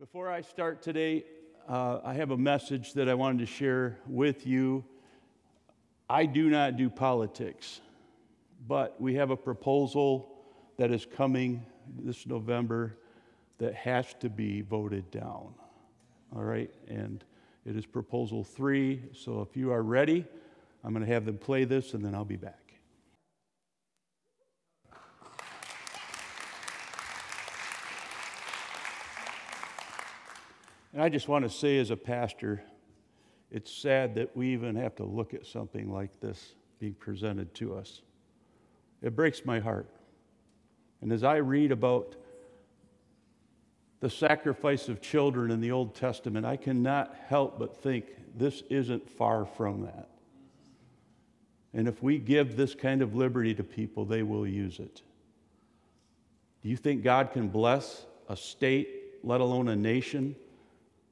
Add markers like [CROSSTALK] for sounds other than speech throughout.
Before I start today, uh, I have a message that I wanted to share with you. I do not do politics, but we have a proposal that is coming this November that has to be voted down. All right, and it is proposal three. So if you are ready, I'm going to have them play this and then I'll be back. And I just want to say, as a pastor, it's sad that we even have to look at something like this being presented to us. It breaks my heart. And as I read about the sacrifice of children in the Old Testament, I cannot help but think this isn't far from that. And if we give this kind of liberty to people, they will use it. Do you think God can bless a state, let alone a nation,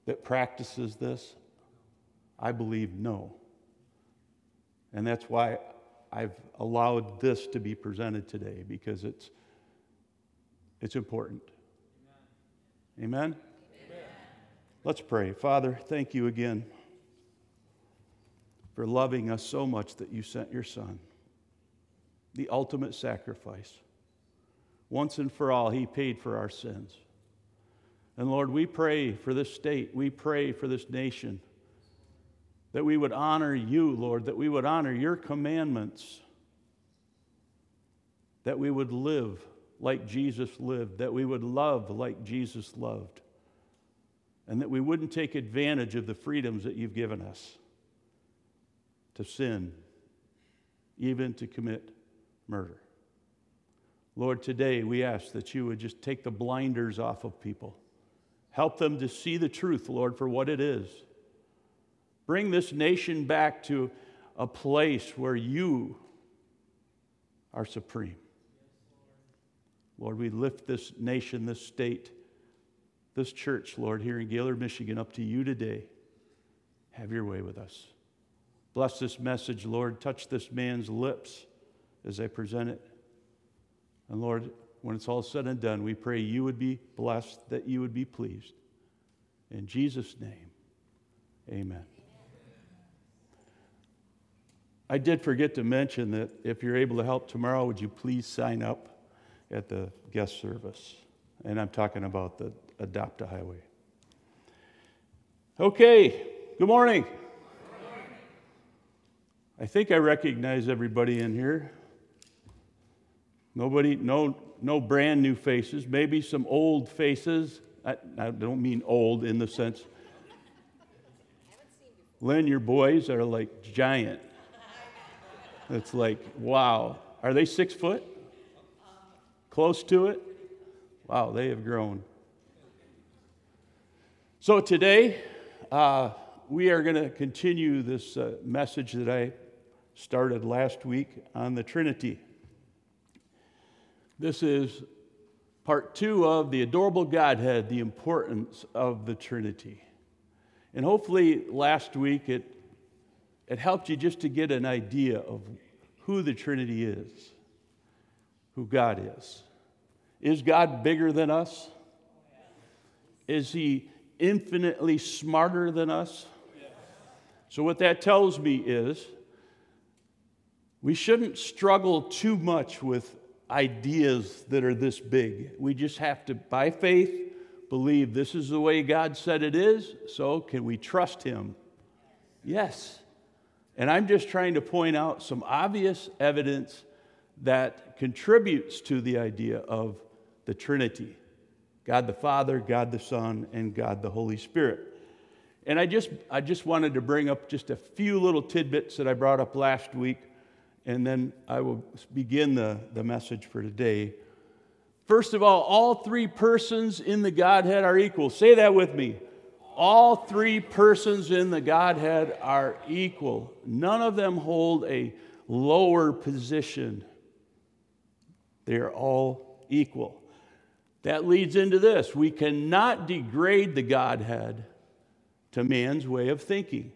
that practices this? I believe no. And that's why I've allowed this to be presented today because it's, it's important. Amen? Amen? Let's pray. Father, thank you again for loving us so much that you sent your Son, the ultimate sacrifice. Once and for all, he paid for our sins. And Lord, we pray for this state, we pray for this nation, that we would honor you, Lord, that we would honor your commandments, that we would live like Jesus lived, that we would love like Jesus loved, and that we wouldn't take advantage of the freedoms that you've given us to sin, even to commit murder. Lord, today we ask that you would just take the blinders off of people Help them to see the truth, Lord, for what it is. Bring this nation back to a place where you are supreme. Lord, we lift this nation, this state, this church, Lord, here in Gaylord, Michigan, up to you today. Have your way with us. Bless this message, Lord. Touch this man's lips as I present it. And Lord, when it's all said and done, we pray you would be blessed, that you would be pleased. In Jesus' name, amen. I did forget to mention that if you're able to help tomorrow, would you please sign up at the guest service? And I'm talking about the Adopt a Highway. Okay, good morning. I think I recognize everybody in here. Nobody, no no brand new faces, maybe some old faces. I, I don't mean old in the sense. Lynn, your boys are like giant. It's like, wow. Are they six foot? Close to it? Wow, they have grown. So today, uh, we are going to continue this uh, message that I started last week on the Trinity. This is part two of the adorable Godhead, the importance of the Trinity. And hopefully, last week it, it helped you just to get an idea of who the Trinity is, who God is. Is God bigger than us? Is He infinitely smarter than us? So, what that tells me is we shouldn't struggle too much with ideas that are this big. We just have to, by faith, believe this is the way God said it is. So, can we trust Him? Yes. And I'm just trying to point out some obvious evidence that contributes to the idea of the Trinity God the Father, God the Son, and God the Holy Spirit. And I just, I just wanted to bring up just a few little tidbits that I brought up last week and then I will begin the, the message for today. First of all, all three persons in the Godhead are equal. Say that with me. All three persons in the Godhead are equal. None of them hold a lower position. They are all equal. That leads into this we cannot degrade the Godhead to man's way of thinking.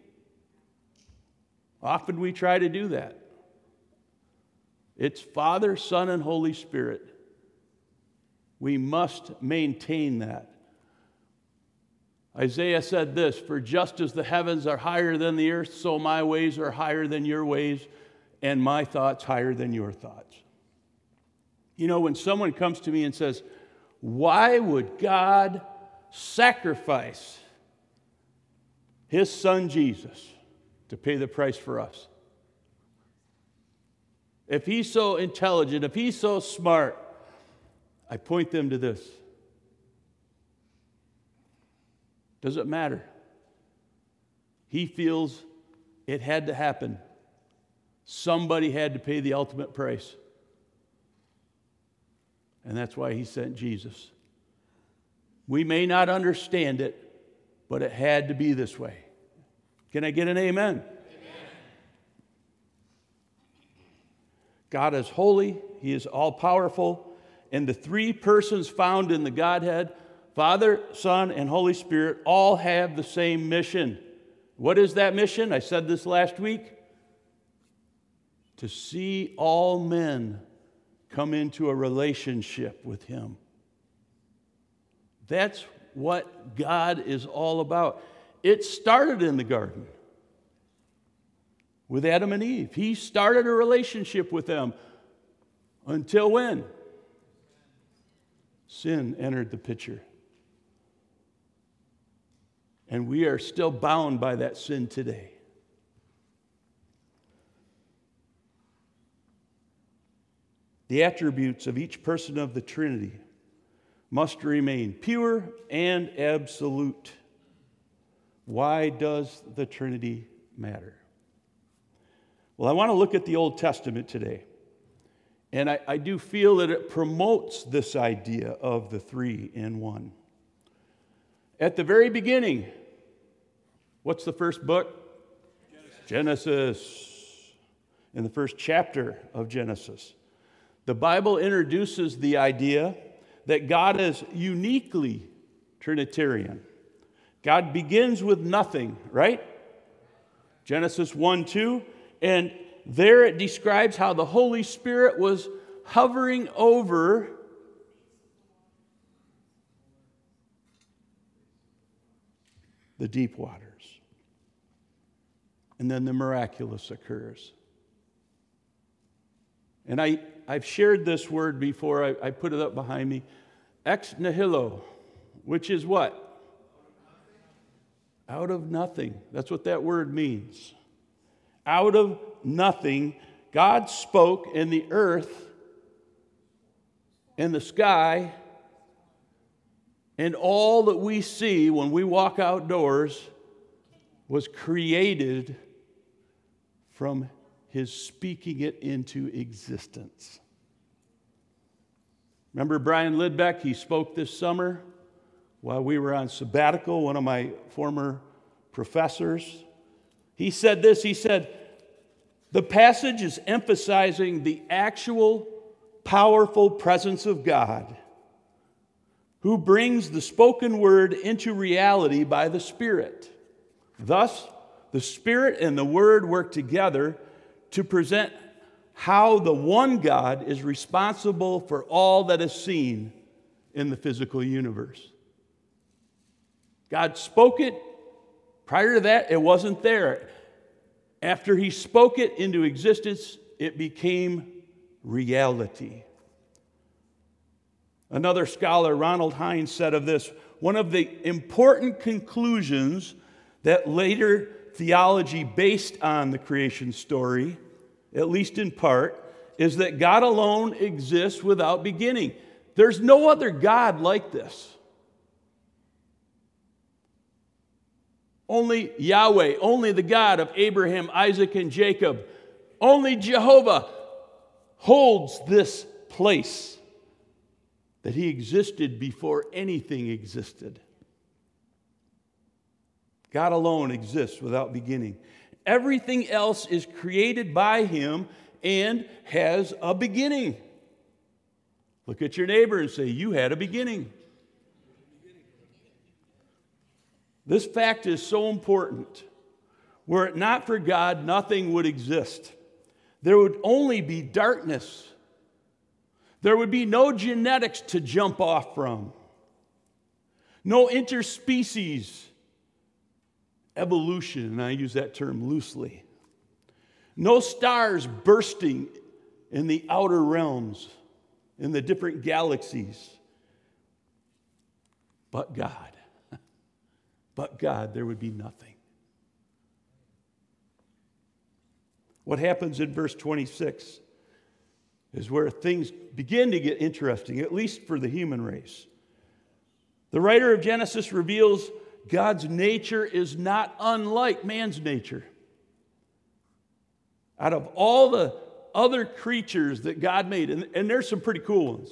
Often we try to do that. It's Father, Son, and Holy Spirit. We must maintain that. Isaiah said this For just as the heavens are higher than the earth, so my ways are higher than your ways, and my thoughts higher than your thoughts. You know, when someone comes to me and says, Why would God sacrifice his son Jesus to pay the price for us? If he's so intelligent, if he's so smart, I point them to this. Does it matter? He feels it had to happen. Somebody had to pay the ultimate price. And that's why he sent Jesus. We may not understand it, but it had to be this way. Can I get an amen? God is holy, He is all powerful, and the three persons found in the Godhead Father, Son, and Holy Spirit all have the same mission. What is that mission? I said this last week. To see all men come into a relationship with Him. That's what God is all about. It started in the garden with Adam and Eve. He started a relationship with them until when? Sin entered the picture. And we are still bound by that sin today. The attributes of each person of the Trinity must remain pure and absolute. Why does the Trinity matter? Well, I want to look at the Old Testament today. And I, I, do feel that it promotes this idea of the three in one. At the very beginning, What's the first book? Genesis. Genesis. In the first chapter of Genesis, the Bible introduces the idea that God is uniquely Trinitarian. God begins with nothing, right? Genesis 1 2. And there it describes how the Holy Spirit was hovering over the deep waters. and then the miraculous occurs. And I, I've shared this word before, I, I put it up behind me. Ex nihilo, which is what? Out of nothing. That's what that word means. Out of nothing, God spoke, and the earth and the sky and all that we see when we walk outdoors was created from his speaking it into existence. Remember Brian Lidbeck? He spoke this summer while we were on sabbatical, one of my former professors. He said this He said, The passage is emphasizing the actual, powerful presence of God who brings the spoken word into reality by the Spirit. Thus, the Spirit and the Word work together to present how the one God is responsible for all that is seen in the physical universe. God spoke it. Prior to that, it wasn't there. After He spoke it into existence, it became reality. Another scholar, Ronald Hines, said of this one of the important conclusions that later theology based on the creation story, at least in part, is that God alone exists without beginning. There's no other God like this. Only Yahweh, only the God of Abraham, Isaac, and Jacob, only Jehovah holds this place that he existed before anything existed. God alone exists without beginning. Everything else is created by Him and has a beginning. Look at your neighbor and say, You had a beginning. This fact is so important. Were it not for God, nothing would exist. There would only be darkness. There would be no genetics to jump off from, no interspecies evolution, and I use that term loosely. No stars bursting in the outer realms, in the different galaxies. But God. But God, there would be nothing. What happens in verse 26 is where things begin to get interesting, at least for the human race. The writer of Genesis reveals God's nature is not unlike man's nature. Out of all the other creatures that God made, and, and there's some pretty cool ones.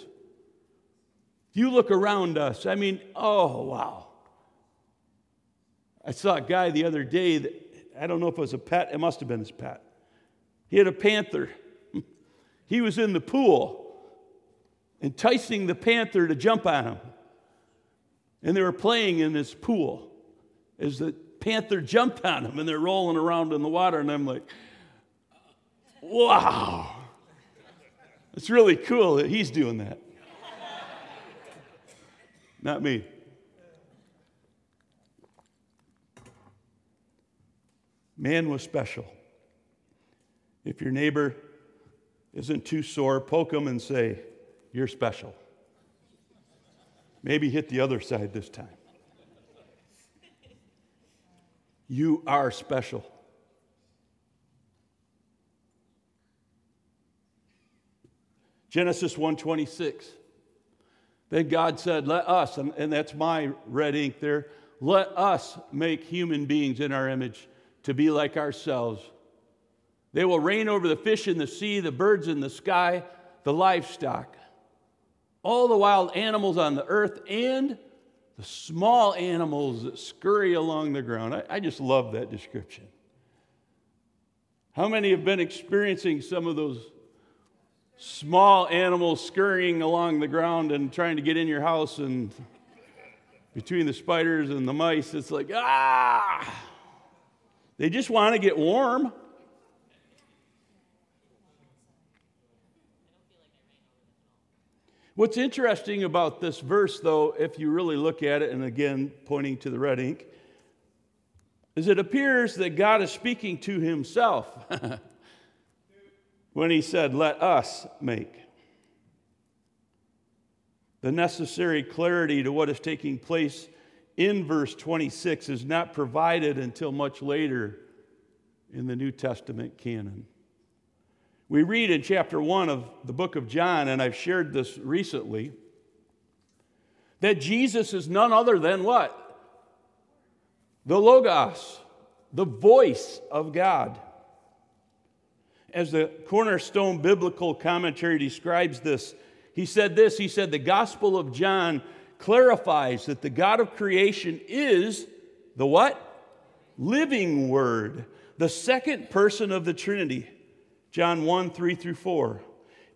If you look around us, I mean, oh, wow. I saw a guy the other day that, I don't know if it was a pet, it must have been his pet. He had a panther. [LAUGHS] He was in the pool, enticing the panther to jump on him. And they were playing in this pool as the panther jumped on him and they're rolling around in the water. And I'm like, wow. It's really cool that he's doing that. Not me. Man was special. If your neighbor isn't too sore, poke him and say, You're special. Maybe hit the other side this time. You are special. Genesis 1:26. Then God said, "Let us," and, and that's my red ink there, "let us make human beings in our image to be like ourselves." They will reign over the fish in the sea, the birds in the sky, the livestock, all the wild animals on the earth, and the small animals that scurry along the ground. I, I just love that description. How many have been experiencing some of those small animals scurrying along the ground and trying to get in your house and between the spiders and the mice it's like ah they just want to get warm What's interesting about this verse, though, if you really look at it, and again, pointing to the red ink, is it appears that God is speaking to himself [LAUGHS] when he said, Let us make. The necessary clarity to what is taking place in verse 26 is not provided until much later in the New Testament canon. We read in chapter 1 of the book of John, and I've shared this recently, that Jesus is none other than what? The Logos, the voice of God. As the Cornerstone Biblical Commentary describes this, he said this He said, The Gospel of John clarifies that the God of creation is the what? Living Word, the second person of the Trinity. John 1 3 through 4.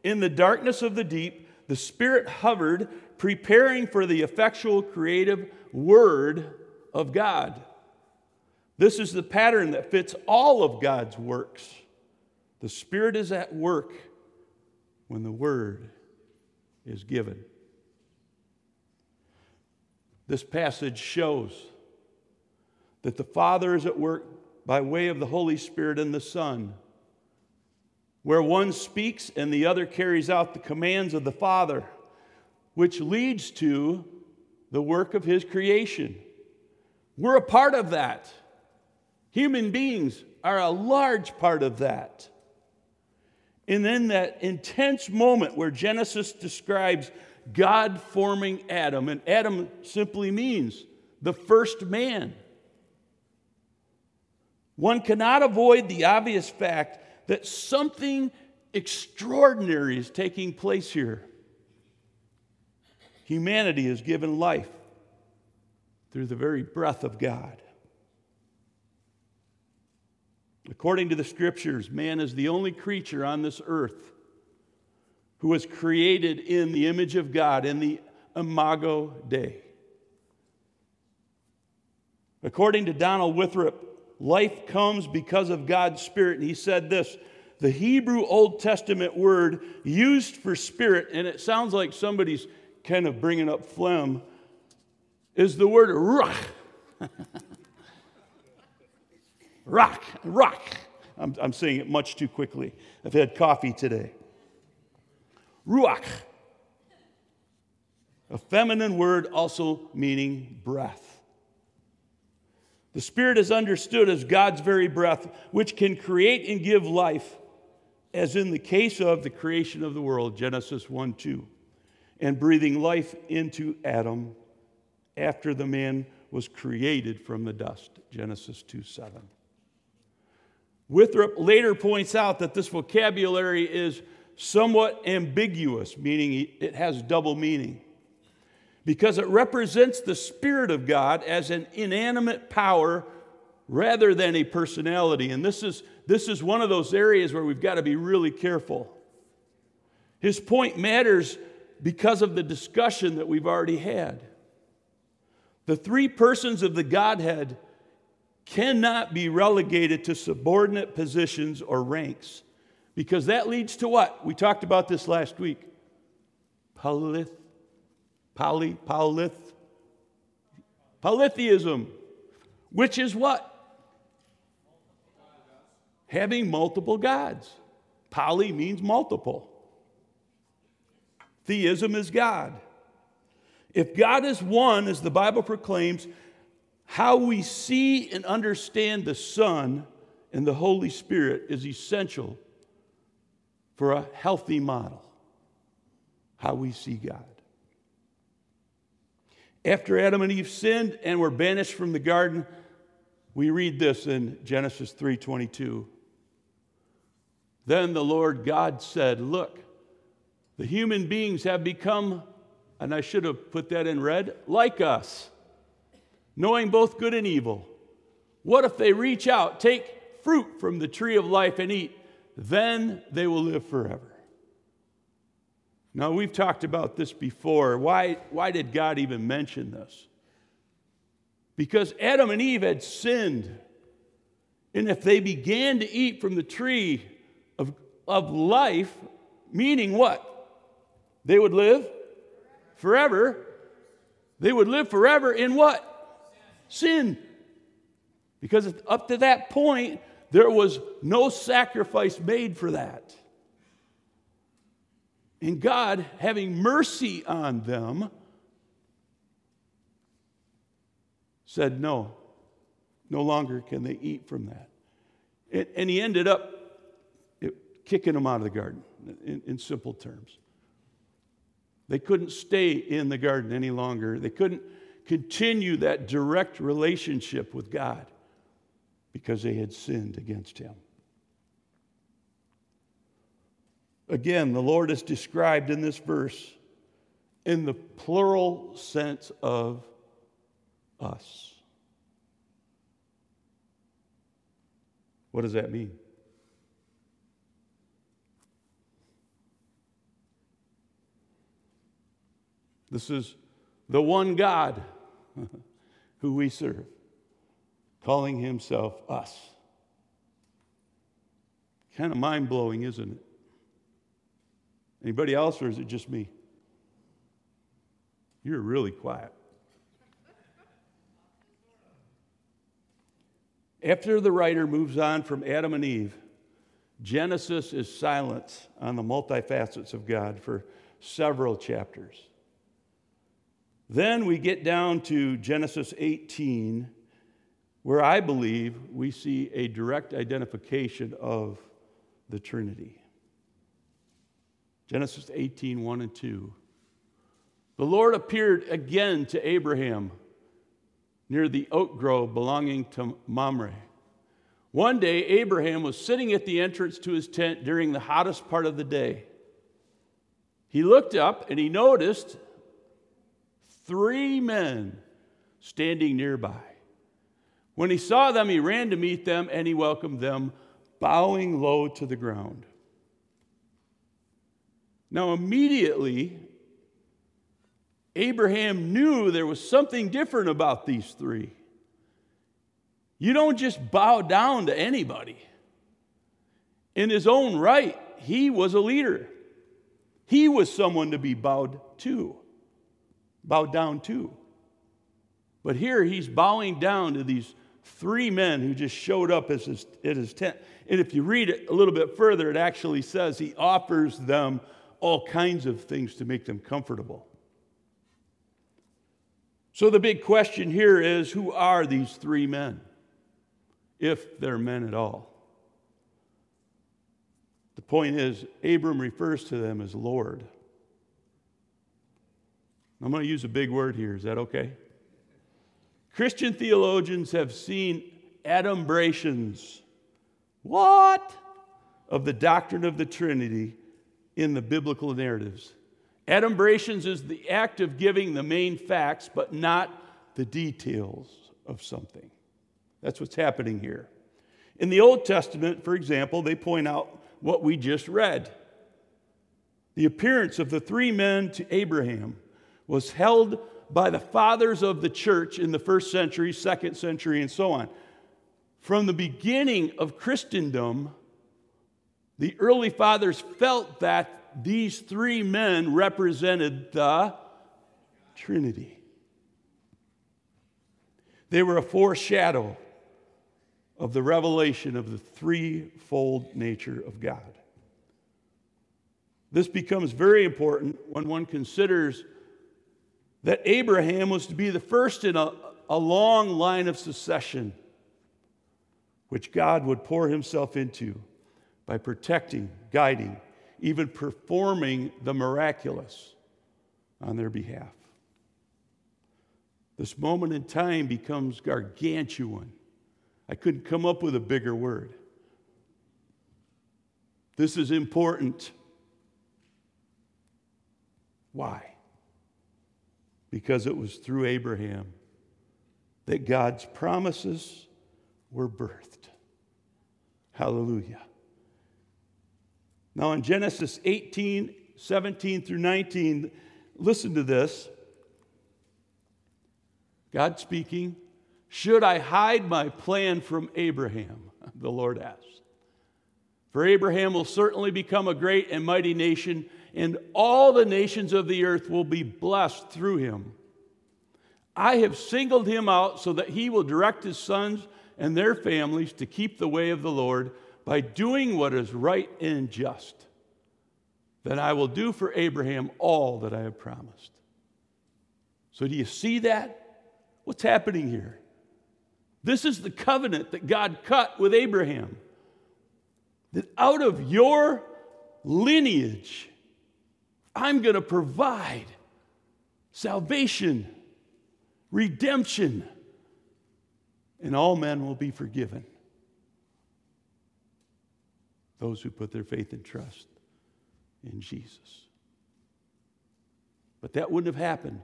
In the darkness of the deep, the Spirit hovered, preparing for the effectual creative word of God. This is the pattern that fits all of God's works. The Spirit is at work when the word is given. This passage shows that the Father is at work by way of the Holy Spirit and the Son where one speaks and the other carries out the commands of the Father, which leads to the work of His creation. We're a part of that. Human beings are a large part of that. And then that intense moment where Genesis describes God forming Adam, and Adam simply means the first man. One cannot avoid the obvious fact that something extraordinary is taking place here. Humanity is given life through the very breath of God. According to the scriptures, man is the only creature on this earth who was created in the image of God, in the imago Dei. According to Donald Winthrop, life comes because of God's Spirit. And he said this the Hebrew Old Testament word used for spirit, and it sounds like somebody's kind of bringing up phlegm. is the word ruach. [LAUGHS] rock, rock. I'm, I'm saying it much too quickly. I've had coffee today. Ruach. A feminine word also meaning breath. The Spirit is understood as God's very breath, which can create and give life, as in the case of the creation of the world, Genesis 1 2, and breathing life into Adam after the man was created from the dust, Genesis 2 7. Withrop later points out that this vocabulary is somewhat ambiguous, meaning it has double meaning because it represents the Spirit of God as an inanimate power rather than a personality. And this is, this is one of those areas where we've got to be really careful. His point matters because of the discussion that we've already had. The three persons of the Godhead cannot be relegated to subordinate positions or ranks because that leads to what? We talked about this last week. Polyth Poly, polyth, polytheism, which is what? Having multiple gods. Poly means multiple. Theism is God. If God is one, as the Bible proclaims, how we see and understand the Son and the Holy Spirit is essential for a healthy model. How we see God. After Adam and Eve sinned and were banished from the garden, we read this in Genesis 3:22. Then the Lord God said, "Look, the human beings have become, and I should have put that in red, like us, knowing both good and evil. What if they reach out, take fruit from the tree of life and eat? Then they will live forever." Now, we've talked about this before. Why, why did God even mention this? Because Adam and Eve had sinned. And if they began to eat from the tree of, of life, meaning what? They would live forever. They would live forever in what? Sin. Because up to that point, there was no sacrifice made for that. And God, having mercy on them, said, No, no longer can they eat from that. And, he ended up kicking them out of the garden, in, in simple terms. They couldn't stay in the garden any longer. They couldn't continue that direct relationship with God because they had sinned against him. Again, the Lord is described in this verse in the plural sense of us. What does that mean? This is the one God [LAUGHS] who we serve, calling himself us. Kind of mind blowing, isn't it? Anybody else, or is it just me? You're really quiet. After the writer moves on from Adam and Eve, Genesis is silent on the multifacets of God for several chapters. Then we get down to Genesis 18, where I believe we see a direct identification of the Trinity. Genesis 18, 1 and 2. The Lord appeared again to Abraham near the oak grove belonging to Mamre. One day, Abraham was sitting at the entrance to his tent during the hottest part of the day. He looked up and he noticed three men standing nearby. When he saw them, he ran to meet them and he welcomed them, bowing low to the ground. Now, immediately, Abraham knew there was something different about these three. You don't just bow down to anybody. In his own right, he was a leader. He was someone to be bowed to, bowed down to. But here he's bowing down to these three men who just showed up at his, at his tent. And if you read it a little bit further, it actually says he offers them all kinds of things to make them comfortable. So the big question here is who are these three men, if they're men at all? The point is, Abram refers to them as Lord. I'm going to use a big word here. Is that okay? Christian theologians have seen adumbrations. What? Of the doctrine of the Trinity in the biblical narratives. Adumbrations is the act of giving the main facts, but not the details of something. That's what's happening here. In the Old Testament, for example, they point out what we just read. The appearance of the three men to Abraham was held by the fathers of the church in the first century, second century, and so on. From the beginning of Christendom, the early fathers felt that these three men represented the Trinity. They were a foreshadow of the revelation of the threefold nature of God. This becomes very important when one considers that Abraham was to be the first in a, a long line of succession, which God would pour himself into by protecting, guiding, even performing the miraculous on their behalf. This moment in time becomes gargantuan. I couldn't come up with a bigger word. This is important. Why? Because it was through Abraham that God's promises were birthed. Hallelujah. Now, in Genesis 18, 17 through 19, listen to this. God speaking, Should I hide my plan from Abraham? [LAUGHS] The Lord asked. For Abraham will certainly become a great and mighty nation and all the nations of the earth will be blessed through him. I have singled him out so that he will direct his sons and their families to keep the way of the Lord by doing what is right and just. Then I will do for Abraham all that I have promised. So, do you see that? What's happening here? This is the covenant that God cut with Abraham. That out of your lineage, I'm going to provide salvation, redemption, and all men will be forgiven. Those who put their faith and trust in Jesus. But that wouldn't have happened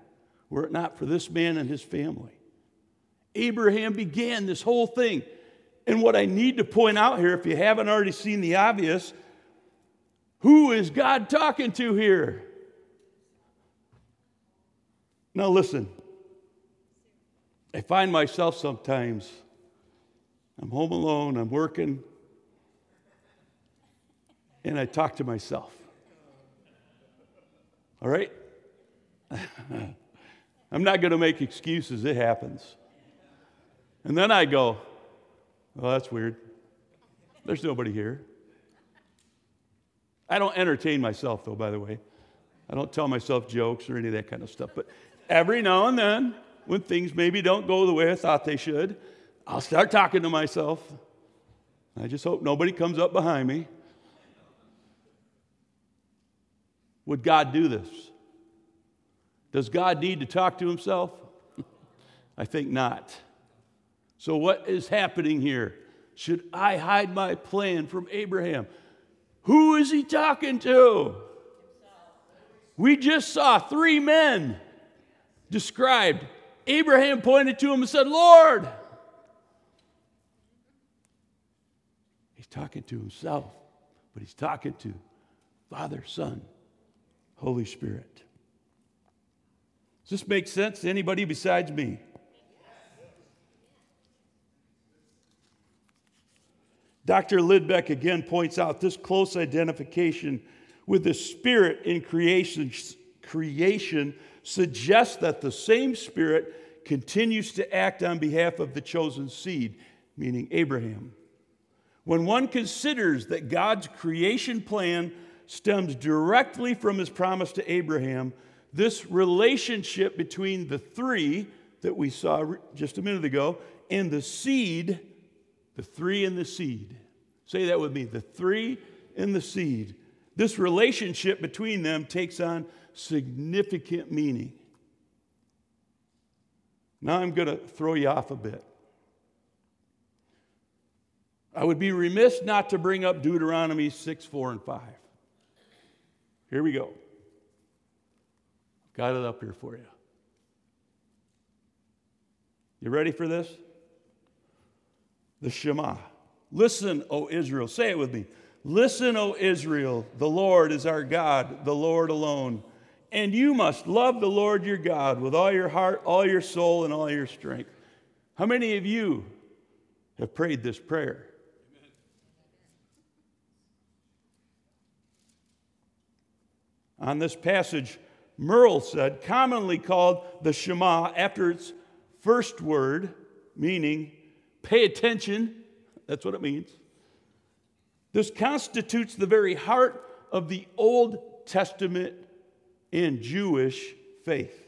were it not for this man and his family. Abraham began this whole thing. And what I need to point out here, if you haven't already seen the obvious, who is God talking to here? Now, listen. I find myself sometimes, I'm home alone, I'm working, and I talk to myself. All right? [LAUGHS] I'm not going to make excuses, it happens. And then I go, oh, that's weird. There's nobody here. I don't entertain myself, though, by the way. I don't tell myself jokes or any of that kind of stuff. But every now and then, when things maybe don't go the way I thought they should, I'll start talking to myself. I just hope nobody comes up behind me. Would God do this? Does God need to talk to himself? I think not. So, what is happening here? Should I hide my plan from Abraham? Who is he talking to? We just saw three men described. Abraham pointed to him and said, Lord. He's talking to himself, but he's talking to Father, Son, Holy Spirit. Does this make sense to anybody besides me? Dr. Lidbeck again points out this close identification with the Spirit in creation, creation suggests that the same Spirit continues to act on behalf of the chosen seed, meaning Abraham. When one considers that God's creation plan stems directly from his promise to Abraham, this relationship between the three that we saw just a minute ago and the seed, the three and the seed. Say that with me the three and the seed. This relationship between them takes on significant meaning. Now I'm going to throw you off a bit. I would be remiss not to bring up Deuteronomy 6, 4, and 5. Here we go. Got it up here for you. You ready for this? The Shema. Listen, O Israel. Say it with me. Listen, O Israel. The Lord is our God, the Lord alone. And you must love the Lord your God with all your heart, all your soul, and all your strength. How many of you have prayed this prayer? On this passage, Merrill said, commonly called the Shema after its first word, meaning pay attention. That's what it means. This constitutes the very heart of the Old Testament and Jewish faith.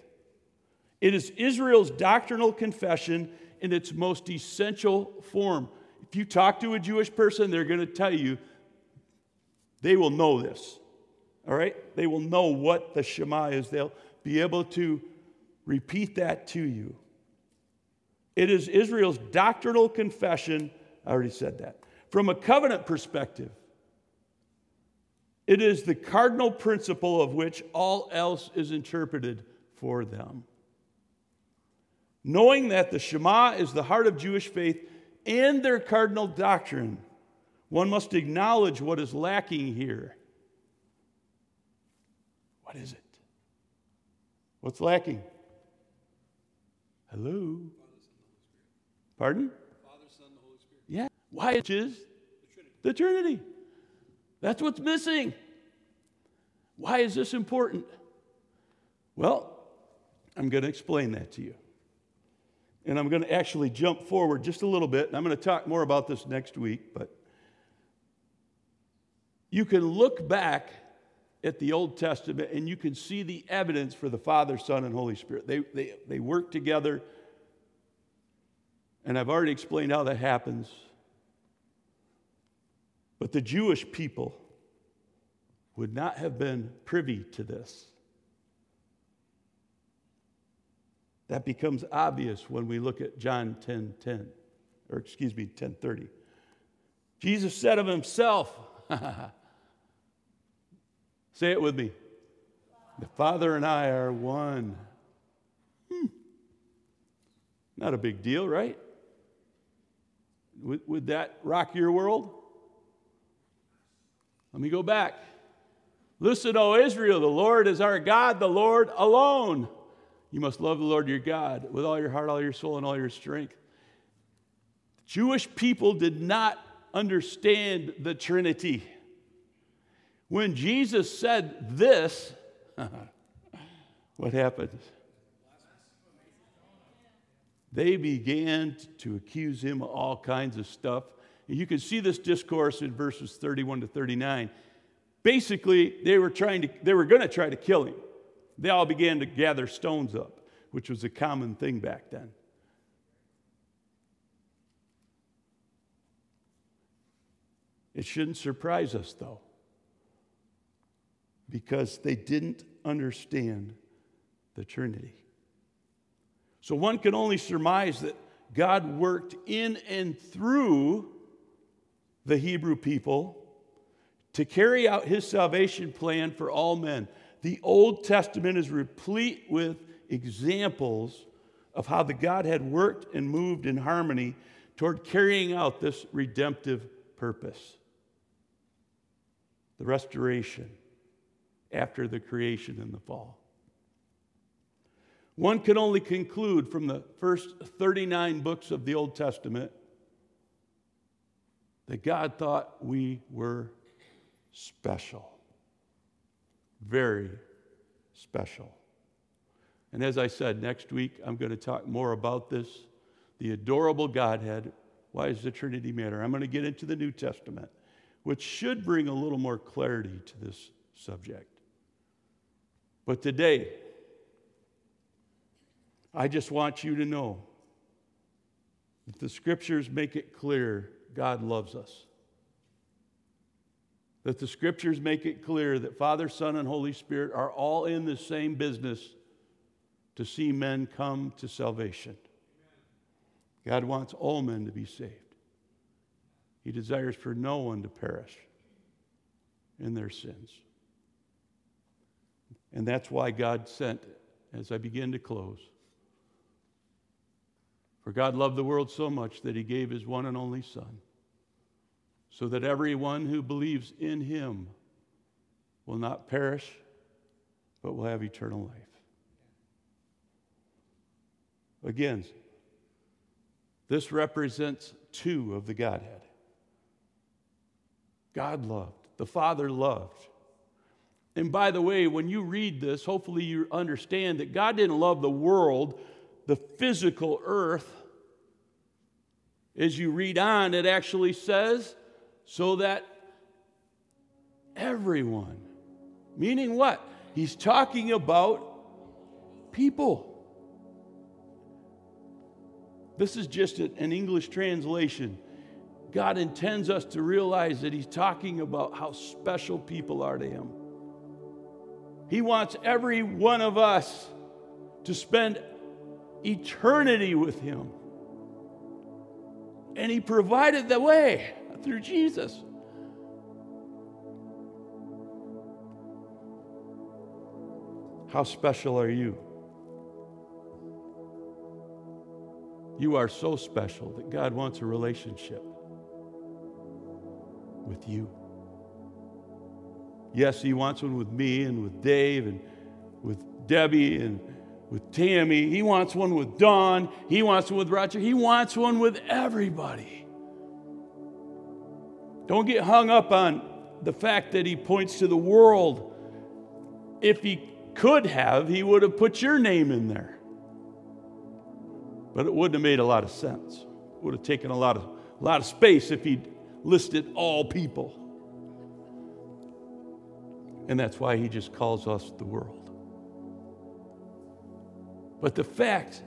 It is Israel's doctrinal confession in its most essential form. If you talk to a Jewish person, they're going to tell you, they will know this. All right? They will know what the Shema is. They'll be able to repeat that to you. It is Israel's doctrinal confession. I already said that. From a covenant perspective, it is the cardinal principle of which all else is interpreted for them. Knowing that the Shema is the heart of Jewish faith and their cardinal doctrine, one must acknowledge what is lacking here. What is it? What's lacking? Hello? Pardon? Father, Son, the Holy Spirit. Yeah. Why it is? The Trinity. the Trinity. That's what's missing. Why is this important? Well, I'm going to explain that to you. And I'm going to actually jump forward just a little bit. And I'm going to talk more about this next week. But you can look back at the Old Testament and you can see the evidence for the Father, Son, and Holy Spirit. They, they, they work together and I've already explained how that happens. But the Jewish people would not have been privy to this. That becomes obvious when we look at John 10 10, or excuse me, 10:30. Jesus said of himself, [LAUGHS] say it with me, the Father and I are one. Hmm. Not a big deal, right? Would, would that rock your world? Let me go back. Listen, O Israel, the Lord is our God, the Lord alone. You must love the Lord your God with all your heart, all your soul, and all your strength. The Jewish people did not understand the Trinity. When Jesus said this, [LAUGHS] what happened? They began to accuse him of all kinds of stuff. And you can see this discourse in verses 31 to 39. Basically, they were trying to, they were going to try to kill him. They all began to gather stones up, which was a common thing back then. It shouldn't surprise us, though, because they didn't understand the Trinity. So one can only surmise that God worked in and through the Hebrew people to carry out his salvation plan for all men. The Old Testament is replete with examples of how the God had worked and moved in harmony toward carrying out this redemptive purpose. The restoration after the creation and the fall. One can only conclude from the first 39 books of the Old Testament that God thought we were special. Very special. And as I said, next week I'm going to talk more about this the adorable Godhead. Why does the Trinity matter? I'm going to get into the New Testament, which should bring a little more clarity to this subject. But today, I just want you to know that the scriptures make it clear God loves us. That the scriptures make it clear that Father, Son, and Holy Spirit are all in the same business to see men come to salvation. God wants all men to be saved. He desires for no one to perish in their sins. And that's why God sent, as I begin to close, for God loved the world so much that he gave his one and only Son, so that everyone who believes in him will not perish, but will have eternal life. Again, this represents two of the Godhead. God loved, the Father loved. And by the way, when you read this, hopefully you understand that God didn't love the world the physical earth. As you read on, it actually says, so that everyone, meaning what? He's talking about people. This is just an English translation. God intends us to realize that He's talking about how special people are to Him. He wants every one of us to spend eternity with Him. And He provided the way through Jesus. How special are you? You are so special that God wants a relationship with you. Yes, He wants one with me and with Dave and with Debbie and with Tammy. He wants one with Don. He wants one with Roger. He wants one with everybody. Don't get hung up on the fact that he points to the world. If he could have, he would have put your name in there. But it wouldn't have made a lot of sense. It would have taken a lot of, a lot of space if he'd listed all people. And that's why he just calls us the world. But the fact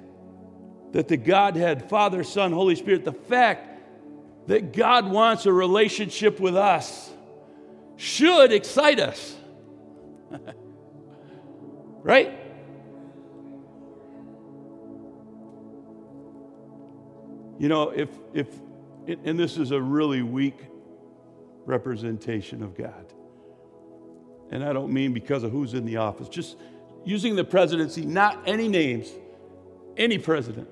that the Godhead, Father, Son, Holy Spirit, the fact that God wants a relationship with us should excite us. [LAUGHS] right? You know, if, if, and this is a really weak representation of God. And I don't mean because of who's in the office, just using the presidency, not any names, any president.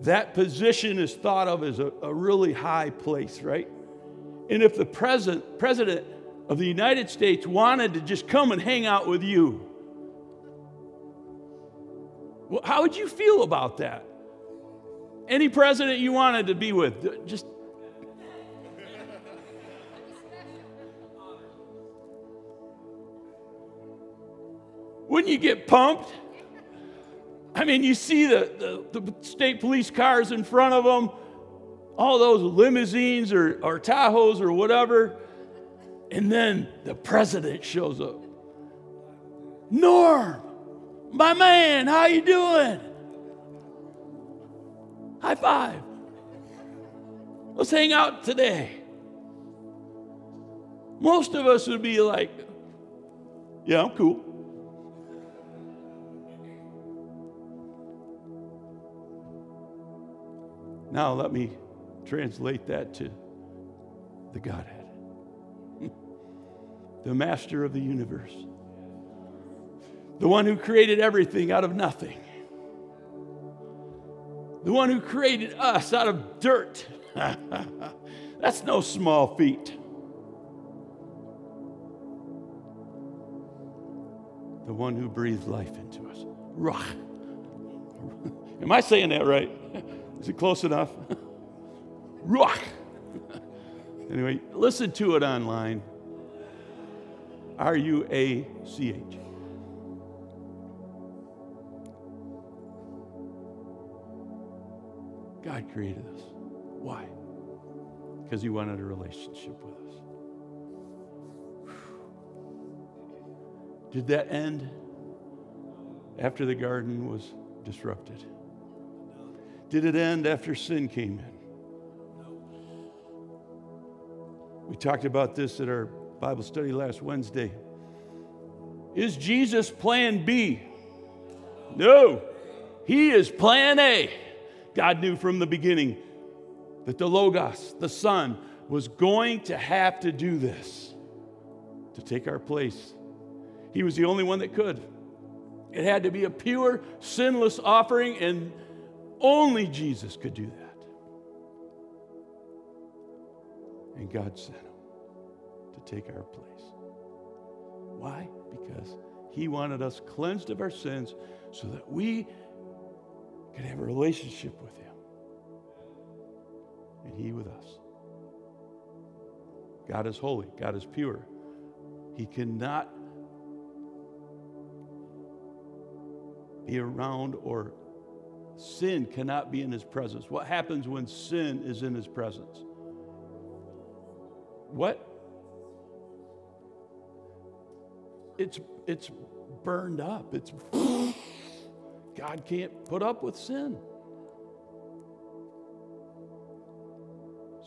That position is thought of as a, a really high place, right? And if the president, president of the United States wanted to just come and hang out with you, well, how would you feel about that? Any president you wanted to be with, just Wouldn't you get pumped? I mean, you see the, the, the, state police cars in front of them, all those limousines or, or Tahoes or whatever, and then the president shows up. Norm, my man, how you doing? High five. Let's hang out today. Most of us would be like, yeah, I'm cool. Now, let me translate that to the Godhead, [LAUGHS] the master of the universe, the one who created everything out of nothing, the one who created us out of dirt. [LAUGHS] That's no small feat. The one who breathed life into us. [LAUGHS] Am I saying that right? Is it close enough? [LAUGHS] Ruach. anyway, listen to it online. R U A C H. God created us. Why? Because He wanted a relationship with us. Did that end after the garden was disrupted? Did it end after sin came in? We talked about this at our Bible study last Wednesday. Is Jesus plan B? No, he is plan A. God knew from the beginning that the Logos, the Son, was going to have to do this to take our place. He was the only one that could. It had to be a pure, sinless offering, and only Jesus could do that. And God sent him to take our place. Why? Because he wanted us cleansed of our sins so that we could have a relationship with him and he with us. God is holy, God is pure. He cannot be around or sin cannot be in his presence. What happens when sin is in his presence? What? It's it's burned up. It's [LAUGHS] God can't put up with sin.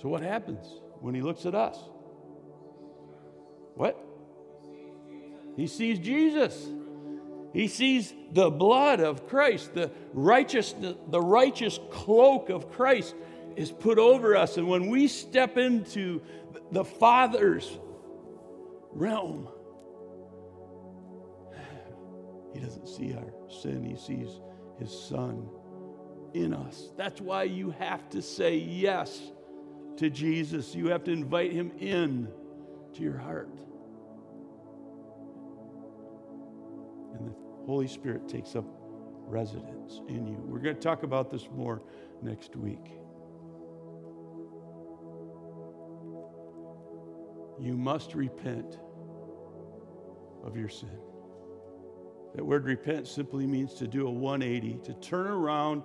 So what happens when he looks at us? What? He sees Jesus. He sees the blood of Christ, the righteous, the righteous cloak of Christ is put over us. And when we step into the Father's realm, He doesn't see our sin, He sees His Son in us. That's why you have to say yes to Jesus. You have to invite Him in to your heart. Holy Spirit takes up residence in you. We're going to talk about this more next week. You must repent of your sin. That word repent simply means to do a 180, to turn around,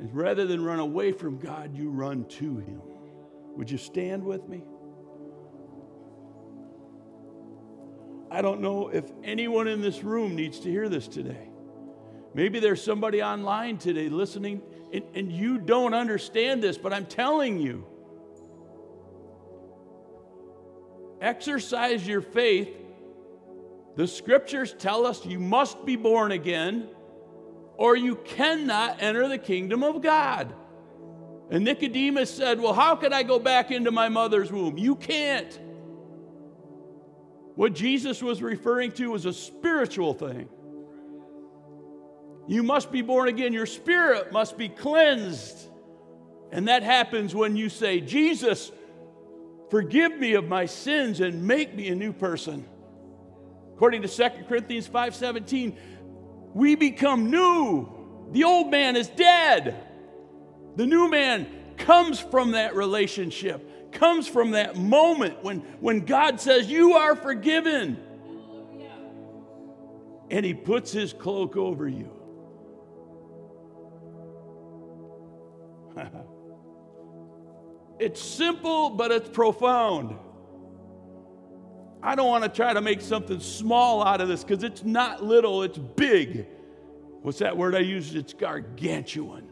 and rather than run away from God, you run to Him. Would you stand with me? I don't know if anyone in this room needs to hear this today. Maybe there's somebody online today listening and, and, you don't understand this, but I'm telling you exercise your faith. The scriptures tell us you must be born again or you cannot enter the kingdom of God. And Nicodemus said, Well, how can I go back into my mother's womb? You can't. What Jesus was referring to was a spiritual thing. You must be born again. Your spirit must be cleansed. And that happens when you say, Jesus, forgive me of my sins and make me a new person. According to 2 Corinthians 5:17, we become new. The old man is dead. The new man comes from that relationship comes from that moment when, when God says, You are forgiven. And He puts His cloak over you. [LAUGHS] it's simple, but it's profound. I don't want to try to make something small out of this because it's not little, it's big. What's that word I use? It's gargantuan.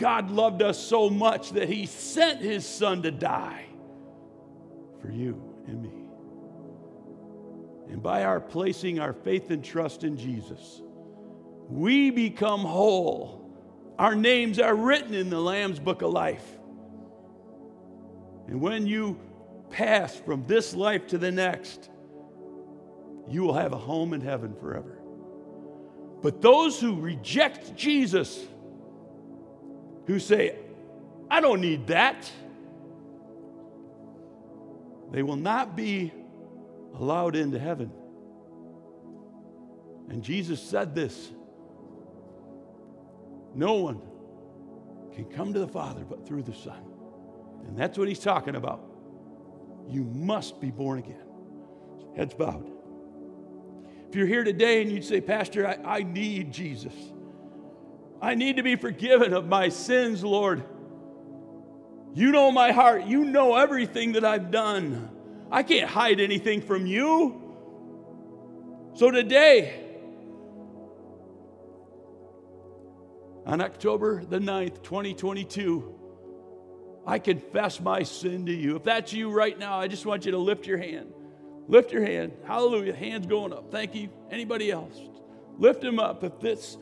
God loved us so much that he sent his son to die for you and me. And by our placing our faith and trust in Jesus, we become whole. Our names are written in the Lamb's book of life. And when you pass from this life to the next, you will have a home in heaven forever. But those who reject Jesus, who say, I don't need that, they will not be allowed into heaven. And Jesus said this No one can come to the Father but through the Son. And that's what he's talking about. You must be born again. Heads bowed. If you're here today and you'd say, Pastor, I, I need Jesus. I need to be forgiven of my sins, Lord. You know my heart. You know everything that I've done. I can't hide anything from you. So today, on October the 9th, 2022, I confess my sin to you. If that's you right now, I just want you to lift your hand. Lift your hand. Hallelujah. Hands going up. Thank you. Anybody else? Lift them up. If this,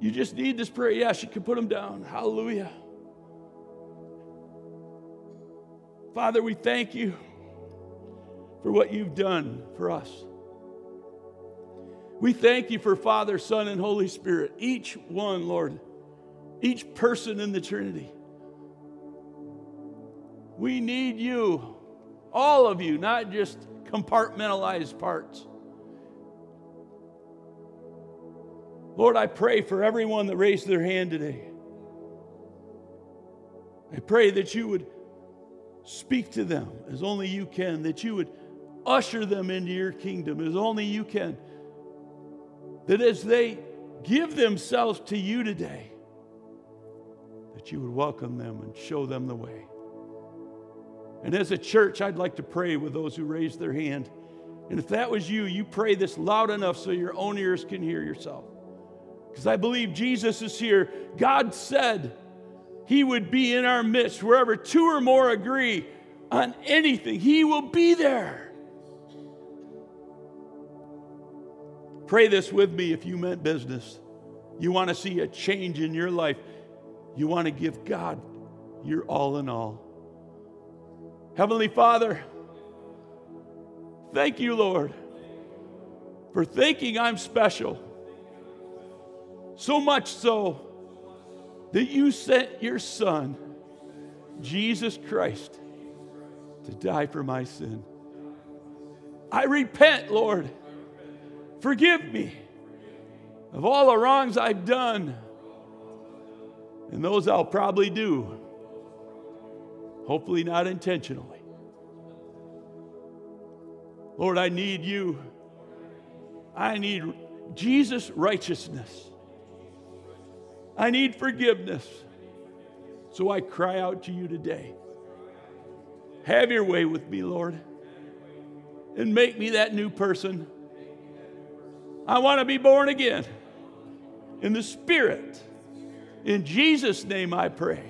you just need this prayer, yes, you can put them down. Hallelujah. Father, we thank you for what you've done for us. We thank you for Father, Son, and Holy Spirit, each one, Lord, each person in the Trinity. We need you, all of you, not just compartmentalized parts. Lord, I pray for everyone that raised their hand today. I pray that you would speak to them as only you can, that you would usher them into your kingdom as only you can. That as they give themselves to you today, that you would welcome them and show them the way. And as a church, I'd like to pray with those who raised their hand. And if that was you, you pray this loud enough so your own ears can hear yourself. Because I believe Jesus is here. God said he would be in our midst wherever two or more agree on anything, he will be there. Pray this with me if you meant business. You want to see a change in your life. You want to give God your all in all. Heavenly Father, thank you, Lord, for thinking I'm special. So much so that you sent your Son, Jesus Christ, to die for my sin. I repent, Lord Forgive me of all the wrongs I've done and those I'll probably do. Hopefully, not intentionally. Lord, I need you. I need Jesus' righteousness. I need forgiveness. So I cry out to you today. Have your way with me, Lord, and make me that new person I want to be born again in the Spirit. In Jesus' name I pray.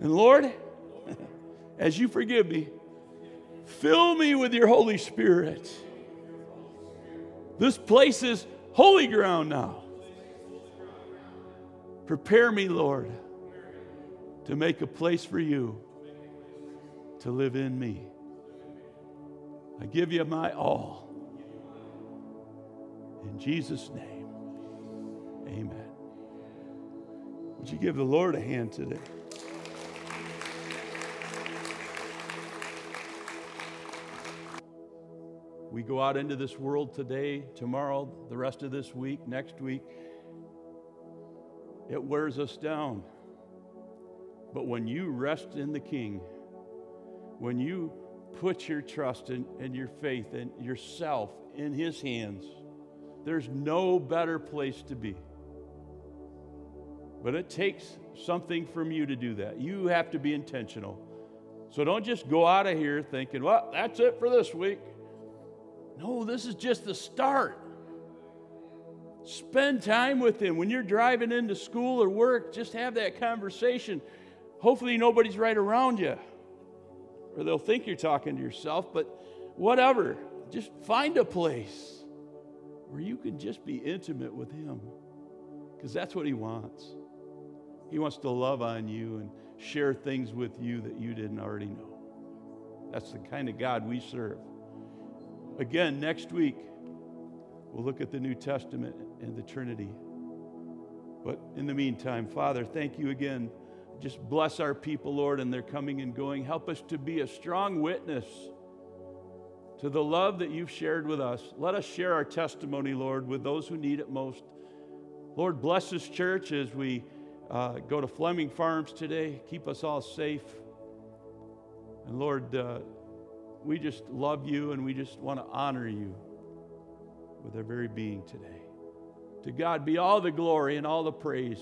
And Lord, [LAUGHS] as you forgive me, fill me with your Holy Spirit. This place is holy ground now. Prepare me, Lord, to make a place for you to live in me. I give you my all. In Jesus' name, amen. Would you give the Lord a hand today? We go out into this world today, tomorrow, the rest of this week, next week. It wears us down. But when you rest in the King, when you put your trust and, your faith and yourself in His hands, there's no better place to be. But it takes something from you to do that. You have to be intentional. So don't just go out of here thinking, well, that's it for this week. No, this is just the start. Spend time with Him. When you're driving into school or work, just have that conversation. Hopefully, nobody's right around you, or they'll think you're talking to yourself, but whatever. Just find a place where you can just be intimate with Him because that's what He wants. He wants to love on you and share things with you that you didn't already know. That's the kind of God we serve. Again, next week, we'll look at the New Testament and the Trinity. But in the meantime, Father, thank you again. Just bless our people, Lord, and their coming and going. Help us to be a strong witness to the love that you've shared with us. Let us share our testimony, Lord, with those who need it most. Lord, bless this church as we uh, go to Fleming Farms today. Keep us all safe. And Lord, uh, we just love you and we just want to honor you with our very being today. To God be all the glory and all the praise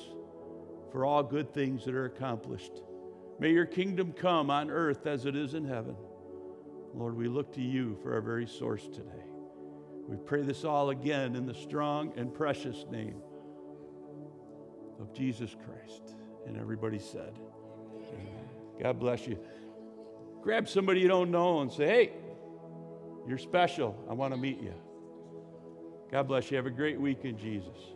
for all good things that are accomplished. May your kingdom come on earth as it is in heaven. Lord, we look to you for our very source today. We pray this all again in the strong and precious name of Jesus Christ. And everybody said, Amen. God bless you. Grab somebody you don't know and say, hey, you're special. I want to meet you. God bless you. Have a great week in Jesus.